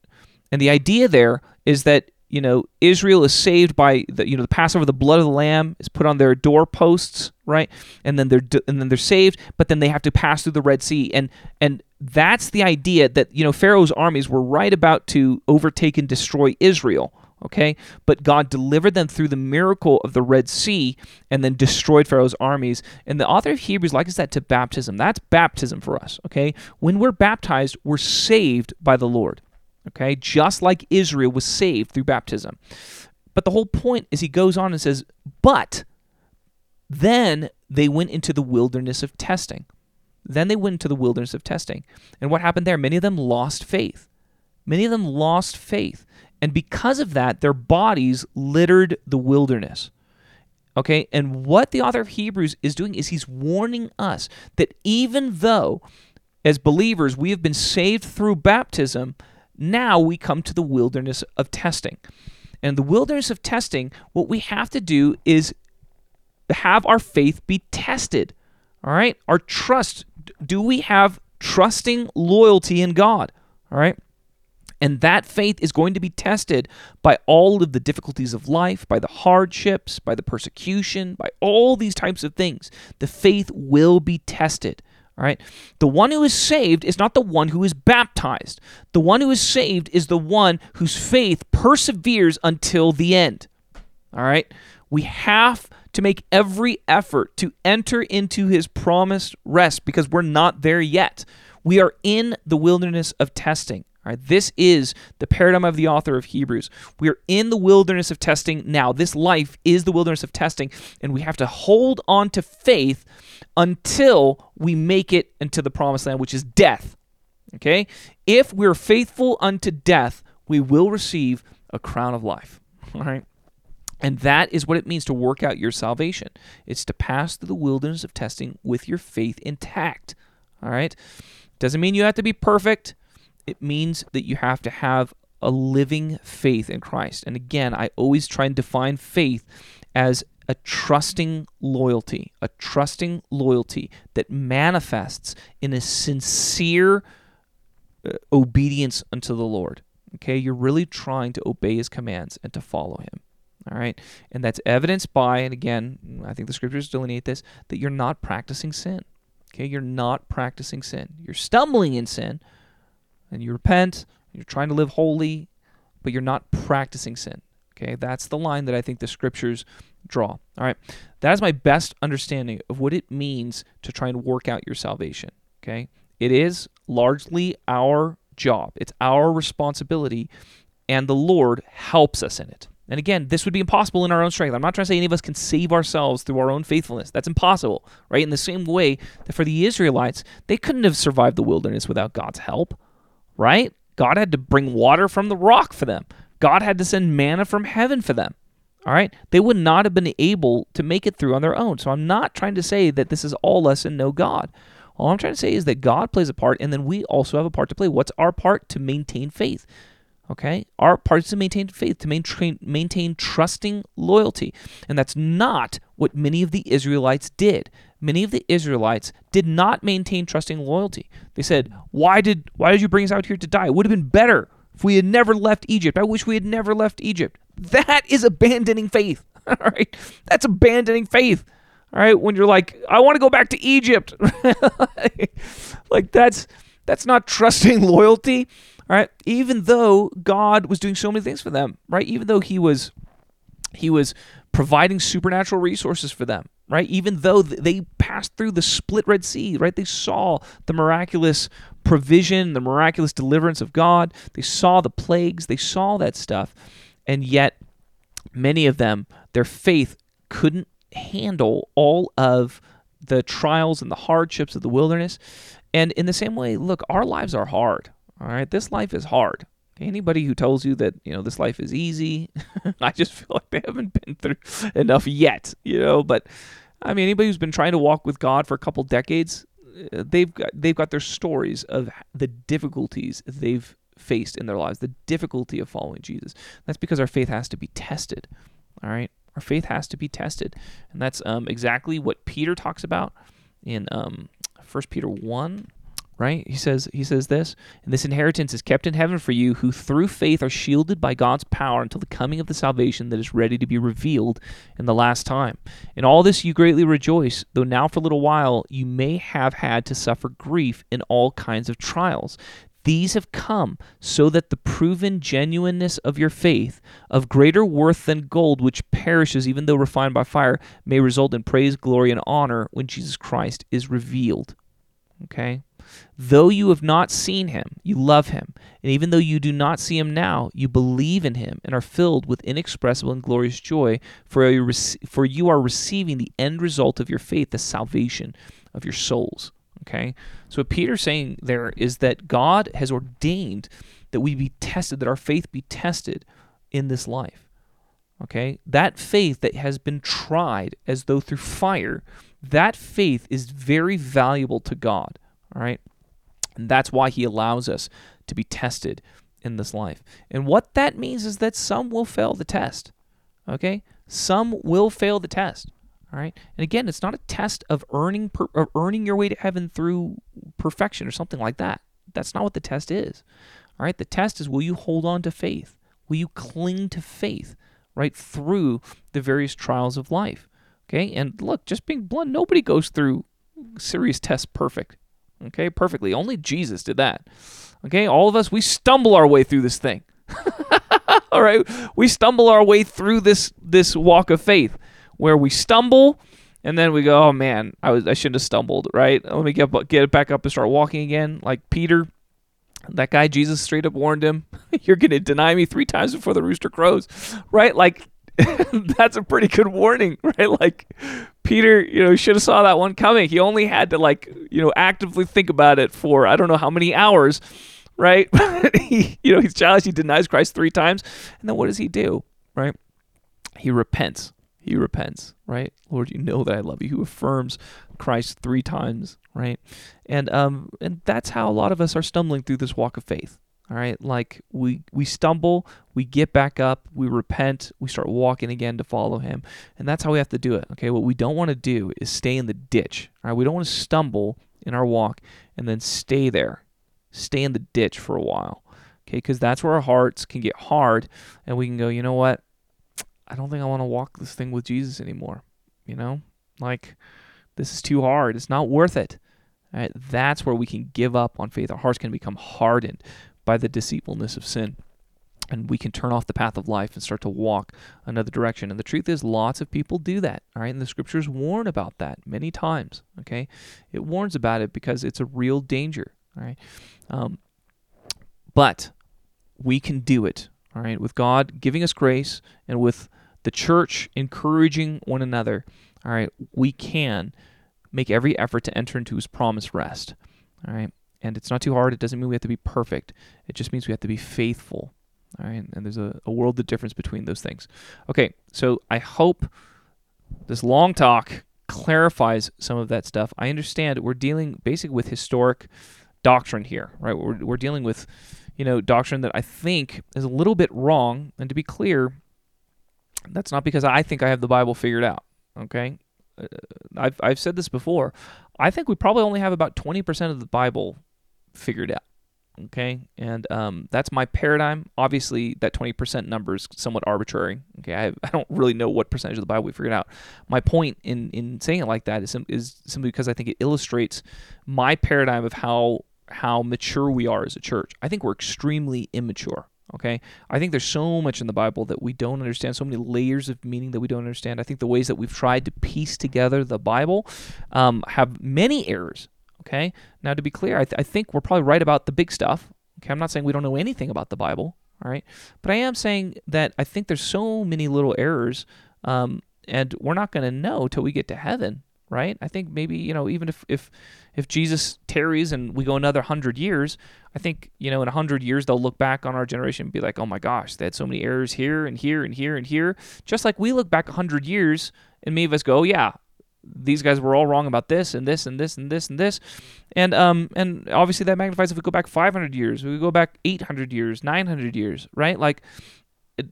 And the idea there is that you know Israel is saved by the you know the Passover, the blood of the lamb is put on their doorposts, right? And then they're and then they're saved, but then they have to pass through the Red Sea, and and that's the idea that you know Pharaoh's armies were right about to overtake and destroy Israel. Okay? But God delivered them through the miracle of the Red Sea and then destroyed Pharaoh's armies. And the author of Hebrews likens that to baptism. That's baptism for us. Okay? When we're baptized, we're saved by the Lord. Okay? Just like Israel was saved through baptism. But the whole point is he goes on and says, But then they went into the wilderness of testing. Then they went into the wilderness of testing. And what happened there? Many of them lost faith. Many of them lost faith. And because of that, their bodies littered the wilderness. Okay? And what the author of Hebrews is doing is he's warning us that even though, as believers, we have been saved through baptism, now we come to the wilderness of testing. And the wilderness of testing, what we have to do is have our faith be tested. All right? Our trust. Do we have trusting loyalty in God? All right? And that faith is going to be tested by all of the difficulties of life, by the hardships, by the persecution, by all these types of things. The faith will be tested. All right. The one who is saved is not the one who is baptized. The one who is saved is the one whose faith perseveres until the end. All right. We have to make every effort to enter into his promised rest because we're not there yet. We are in the wilderness of testing. All right, this is the paradigm of the author of Hebrews. We are in the wilderness of testing now. This life is the wilderness of testing, and we have to hold on to faith until we make it into the promised land, which is death. Okay? If we're faithful unto death, we will receive a crown of life. All right? And that is what it means to work out your salvation. It's to pass through the wilderness of testing with your faith intact. All right? Doesn't mean you have to be perfect. It means that you have to have a living faith in Christ. And again, I always try and define faith as a trusting loyalty, a trusting loyalty that manifests in a sincere uh, obedience unto the Lord. Okay, you're really trying to obey his commands and to follow him. All right. And that's evidenced by, and again, I think the scriptures delineate this, that you're not practicing sin. Okay. You're not practicing sin. You're stumbling in sin and you repent, you're trying to live holy, but you're not practicing sin. Okay. That's the line that I think the scriptures draw. All right. That is my best understanding of what it means to try and work out your salvation. Okay. It is largely our job, it's our responsibility, and the Lord helps us in it. And again, this would be impossible in our own strength. I'm not trying to say any of us can save ourselves through our own faithfulness. That's impossible, right? In the same way that for the Israelites, they couldn't have survived the wilderness without God's help, right? God had to bring water from the rock for them. God had to send manna from heaven for them. All right? They would not have been able to make it through on their own. So I'm not trying to say that this is all us and no God. All I'm trying to say is that God plays a part and then we also have a part to play. What's our part? To maintain faith. Okay? Our part is to maintain faith, to maintain, maintain trusting loyalty. And that's not what many of the Israelites did. Many of the Israelites did not maintain trusting loyalty. They said, Why did why did you bring us out here to die? It would have been better if we had never left Egypt. I wish we had never left Egypt. That is abandoning faith. All right. That's abandoning faith. All right. When you're like, I want to go back to Egypt. like that's that's not trusting loyalty. All right. Even though God was doing so many things for them, right? Even though he was he was providing supernatural resources for them, right? Even though they passed through the split Red Sea, right? They saw the miraculous provision, the miraculous deliverance of God. They saw the plagues, they saw that stuff. And yet many of them their faith couldn't handle all of the trials and the hardships of the wilderness. And in the same way, look, our lives are hard. All right, this life is hard. Anybody who tells you that you know this life is easy, I just feel like they haven't been through enough yet. You know, but I mean, anybody who's been trying to walk with God for a couple decades, uh, they've got they've got their stories of the difficulties they've faced in their lives, the difficulty of following Jesus. That's because our faith has to be tested. All right, our faith has to be tested, and that's um, exactly what Peter talks about in um, 1 Peter one right? He says he says this, and this inheritance is kept in heaven for you who through faith are shielded by God's power until the coming of the salvation that is ready to be revealed in the last time. In all this you greatly rejoice, though now for a little while you may have had to suffer grief in all kinds of trials, These have come so that the proven genuineness of your faith, of greater worth than gold, which perishes even though refined by fire, may result in praise, glory, and honor when Jesus Christ is revealed. Okay? Though you have not seen him, you love him. And even though you do not see him now, you believe in him and are filled with inexpressible and glorious joy, for you, for you are receiving the end result of your faith, the salvation of your souls. Okay? So what Peter's saying there is that God has ordained that we be tested, that our faith be tested in this life. Okay? That faith that has been tried as though through fire, that faith is very valuable to God. All right? And that's why he allows us to be tested in this life. And what that means is that some will fail the test. Okay? Some will fail the test. All right. And again, it's not a test of earning per, of earning your way to heaven through perfection or something like that. That's not what the test is. All right. The test is will you hold on to faith? Will you cling to faith right through the various trials of life? Okay. And look, just being blunt, nobody goes through serious tests perfect. Okay. Perfectly. Only Jesus did that. Okay. All of us, we stumble our way through this thing. All right. We stumble our way through this this walk of faith where we stumble and then we go, oh man, I was I shouldn't have stumbled, right? Let me get get back up and start walking again, like Peter. That guy Jesus straight up warned him, "You're going to deny me three times before the rooster crows," right? Like that's a pretty good warning, right? Like Peter, you know, should have saw that one coming. He only had to like, you know, actively think about it for I don't know how many hours, right? he, you know, he's challenged. He denies Christ three times, and then what does he do, right? He repents he repents, right? Lord, you know that I love you. Who affirms Christ three times, right? And um and that's how a lot of us are stumbling through this walk of faith. All right? Like we we stumble, we get back up, we repent, we start walking again to follow him. And that's how we have to do it. Okay? What we don't want to do is stay in the ditch. All right? We don't want to stumble in our walk and then stay there. Stay in the ditch for a while. Okay? Cuz that's where our hearts can get hard and we can go, "You know what? I don't think I want to walk this thing with Jesus anymore. You know, like this is too hard. It's not worth it. Right? That's where we can give up on faith. Our hearts can become hardened by the deceitfulness of sin. And we can turn off the path of life and start to walk another direction. And the truth is, lots of people do that. All right. And the scriptures warn about that many times. Okay. It warns about it because it's a real danger. All right. Um, but we can do it. All right. With God giving us grace and with the church encouraging one another, all right, we can make every effort to enter into his promised rest. All right. And it's not too hard. It doesn't mean we have to be perfect. It just means we have to be faithful. All right. And there's a, a world of difference between those things. Okay. So I hope this long talk clarifies some of that stuff. I understand we're dealing basically with historic doctrine here, right? We're, we're dealing with, you know, doctrine that I think is a little bit wrong. And to be clear, that's not because I think I have the Bible figured out. Okay, uh, I've I've said this before. I think we probably only have about twenty percent of the Bible figured out. Okay, and um, that's my paradigm. Obviously, that twenty percent number is somewhat arbitrary. Okay, I, I don't really know what percentage of the Bible we figured out. My point in in saying it like that is is simply because I think it illustrates my paradigm of how how mature we are as a church. I think we're extremely immature. Okay, I think there's so much in the Bible that we don't understand, so many layers of meaning that we don't understand. I think the ways that we've tried to piece together the Bible um, have many errors. Okay, now to be clear, I, th- I think we're probably right about the big stuff. Okay, I'm not saying we don't know anything about the Bible. All right, but I am saying that I think there's so many little errors, um, and we're not going to know till we get to heaven right? I think maybe you know even if if if Jesus tarries and we go another hundred years, I think you know in a hundred years they'll look back on our generation and be like, oh my gosh, they had so many errors here and here and here and here. Just like we look back a hundred years and many of us go, yeah, these guys were all wrong about this and this and this and this and this, and um and obviously that magnifies if we go back 500 years, we go back 800 years, 900 years, right? Like, it,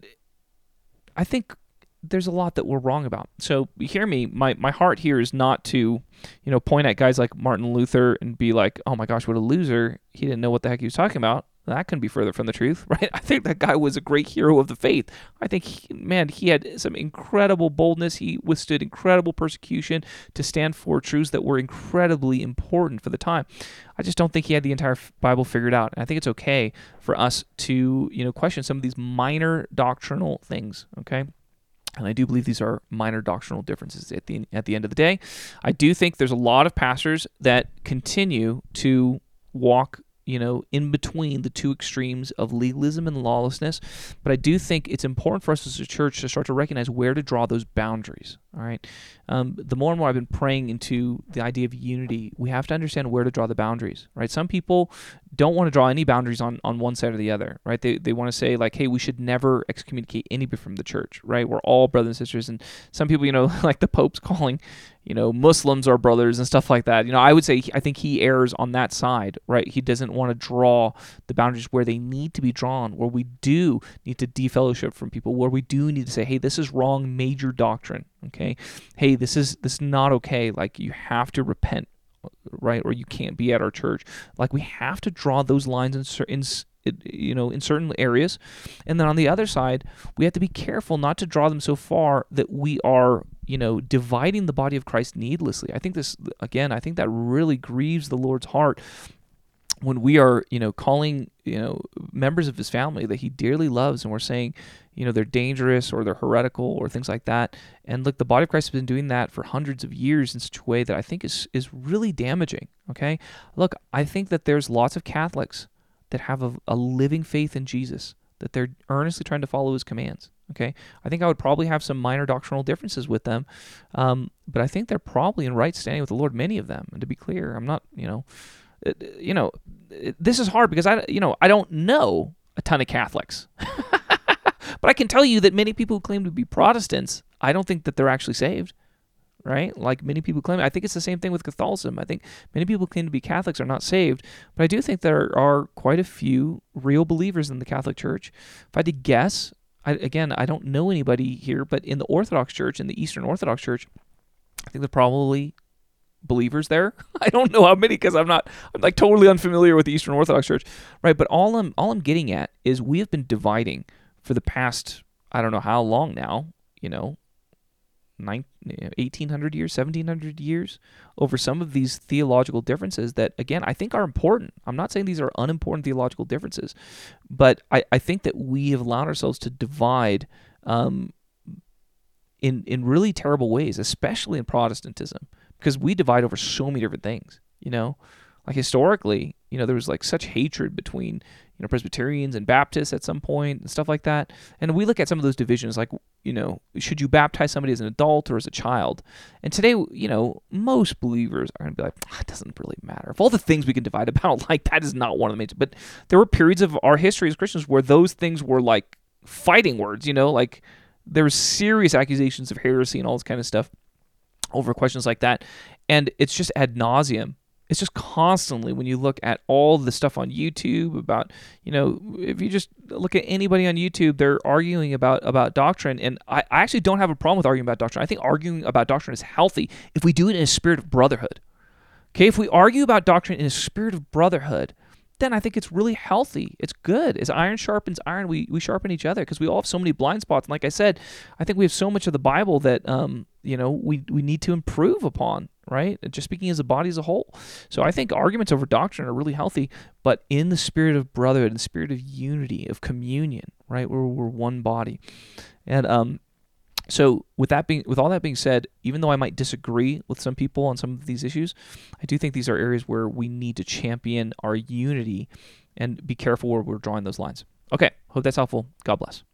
I think there's a lot that we're wrong about. So hear me, my, my heart here is not to, you know, point at guys like Martin Luther and be like, oh my gosh, what a loser. He didn't know what the heck he was talking about. That couldn't be further from the truth, right? I think that guy was a great hero of the faith. I think, he, man, he had some incredible boldness. He withstood incredible persecution to stand for truths that were incredibly important for the time. I just don't think he had the entire Bible figured out. And I think it's okay for us to, you know, question some of these minor doctrinal things, okay? And I do believe these are minor doctrinal differences at the at the end of the day. I do think there's a lot of pastors that continue to walk you know, in between the two extremes of legalism and lawlessness. But I do think it's important for us as a church to start to recognize where to draw those boundaries. All right. Um, the more and more I've been praying into the idea of unity, we have to understand where to draw the boundaries. Right. Some people don't want to draw any boundaries on, on one side or the other. Right. They, they want to say like, hey, we should never excommunicate anybody from the church. Right. We're all brothers and sisters. And some people, you know, like the Pope's calling, you know, Muslims are brothers and stuff like that. You know, I would say I think he errs on that side. Right. He doesn't want to draw the boundaries where they need to be drawn, where we do need to defellowship from people, where we do need to say, hey, this is wrong major doctrine okay? Hey this is this is not okay. Like you have to repent right? Or you can't be at our church. Like we have to draw those lines in certain you know in certain areas. And then on the other side we have to be careful not to draw them so far that we are you know dividing the body of Christ needlessly. I think this again i think that really grieves the lord's heart when we are, you know, calling, you know, members of his family that he dearly loves and we're saying, you know, they're dangerous or they're heretical or things like that. And look, the body of Christ has been doing that for hundreds of years in such a way that I think is is really damaging. Okay. Look, I think that there's lots of Catholics that have a, a living faith in Jesus, that they're earnestly trying to follow his commands. Okay, I think I would probably have some minor doctrinal differences with them, um, but I think they're probably in right standing with the Lord. Many of them, and to be clear, I'm not, you know, you know, this is hard because I, you know, I don't know a ton of Catholics. but I can tell you that many people who claim to be Protestants, I don't think that they're actually saved. Right? Like many people claim. I think it's the same thing with Catholicism. I think many people claim to be Catholics are not saved, but I do think there are quite a few real believers in the Catholic Church. If I had to guess, I, again, I don't know anybody here, but in the Orthodox Church, in the Eastern Orthodox Church, I think there's probably believers there. I don't know how many because I'm not I'm like totally unfamiliar with the Eastern Orthodox Church, right? But all I'm all I'm getting at is we have been dividing for the past I don't know how long now, you know, 1800 years, 1700 years over some of these theological differences that again I think are important. I'm not saying these are unimportant theological differences, but I, I think that we have allowed ourselves to divide um, in in really terrible ways, especially in Protestantism because we divide over so many different things. You know, like historically, you know, there was like such hatred between you know Presbyterians and Baptists at some point and stuff like that. And we look at some of those divisions, like you know, should you baptize somebody as an adult or as a child? And today, you know, most believers are going to be like, ah, it doesn't really matter. Of all the things we can divide about, like that is not one of the main. But there were periods of our history as Christians where those things were like fighting words. You know, like there were serious accusations of heresy and all this kind of stuff over questions like that. And it's just ad nauseum. It's just constantly when you look at all the stuff on YouTube about, you know, if you just look at anybody on YouTube, they're arguing about about doctrine. And I, I actually don't have a problem with arguing about doctrine. I think arguing about doctrine is healthy if we do it in a spirit of brotherhood. Okay, if we argue about doctrine in a spirit of brotherhood, then I think it's really healthy. It's good. As iron sharpens iron, we, we sharpen each other because we all have so many blind spots. And like I said, I think we have so much of the Bible that um, you know we, we need to improve upon, right? Just speaking as a body as a whole. So I think arguments over doctrine are really healthy, but in the spirit of brotherhood, in the spirit of unity, of communion, right? Where we're one body. And um, so with that being with all that being said, even though I might disagree with some people on some of these issues, I do think these are areas where we need to champion our unity and be careful where we're drawing those lines. Okay, hope that's helpful. God bless.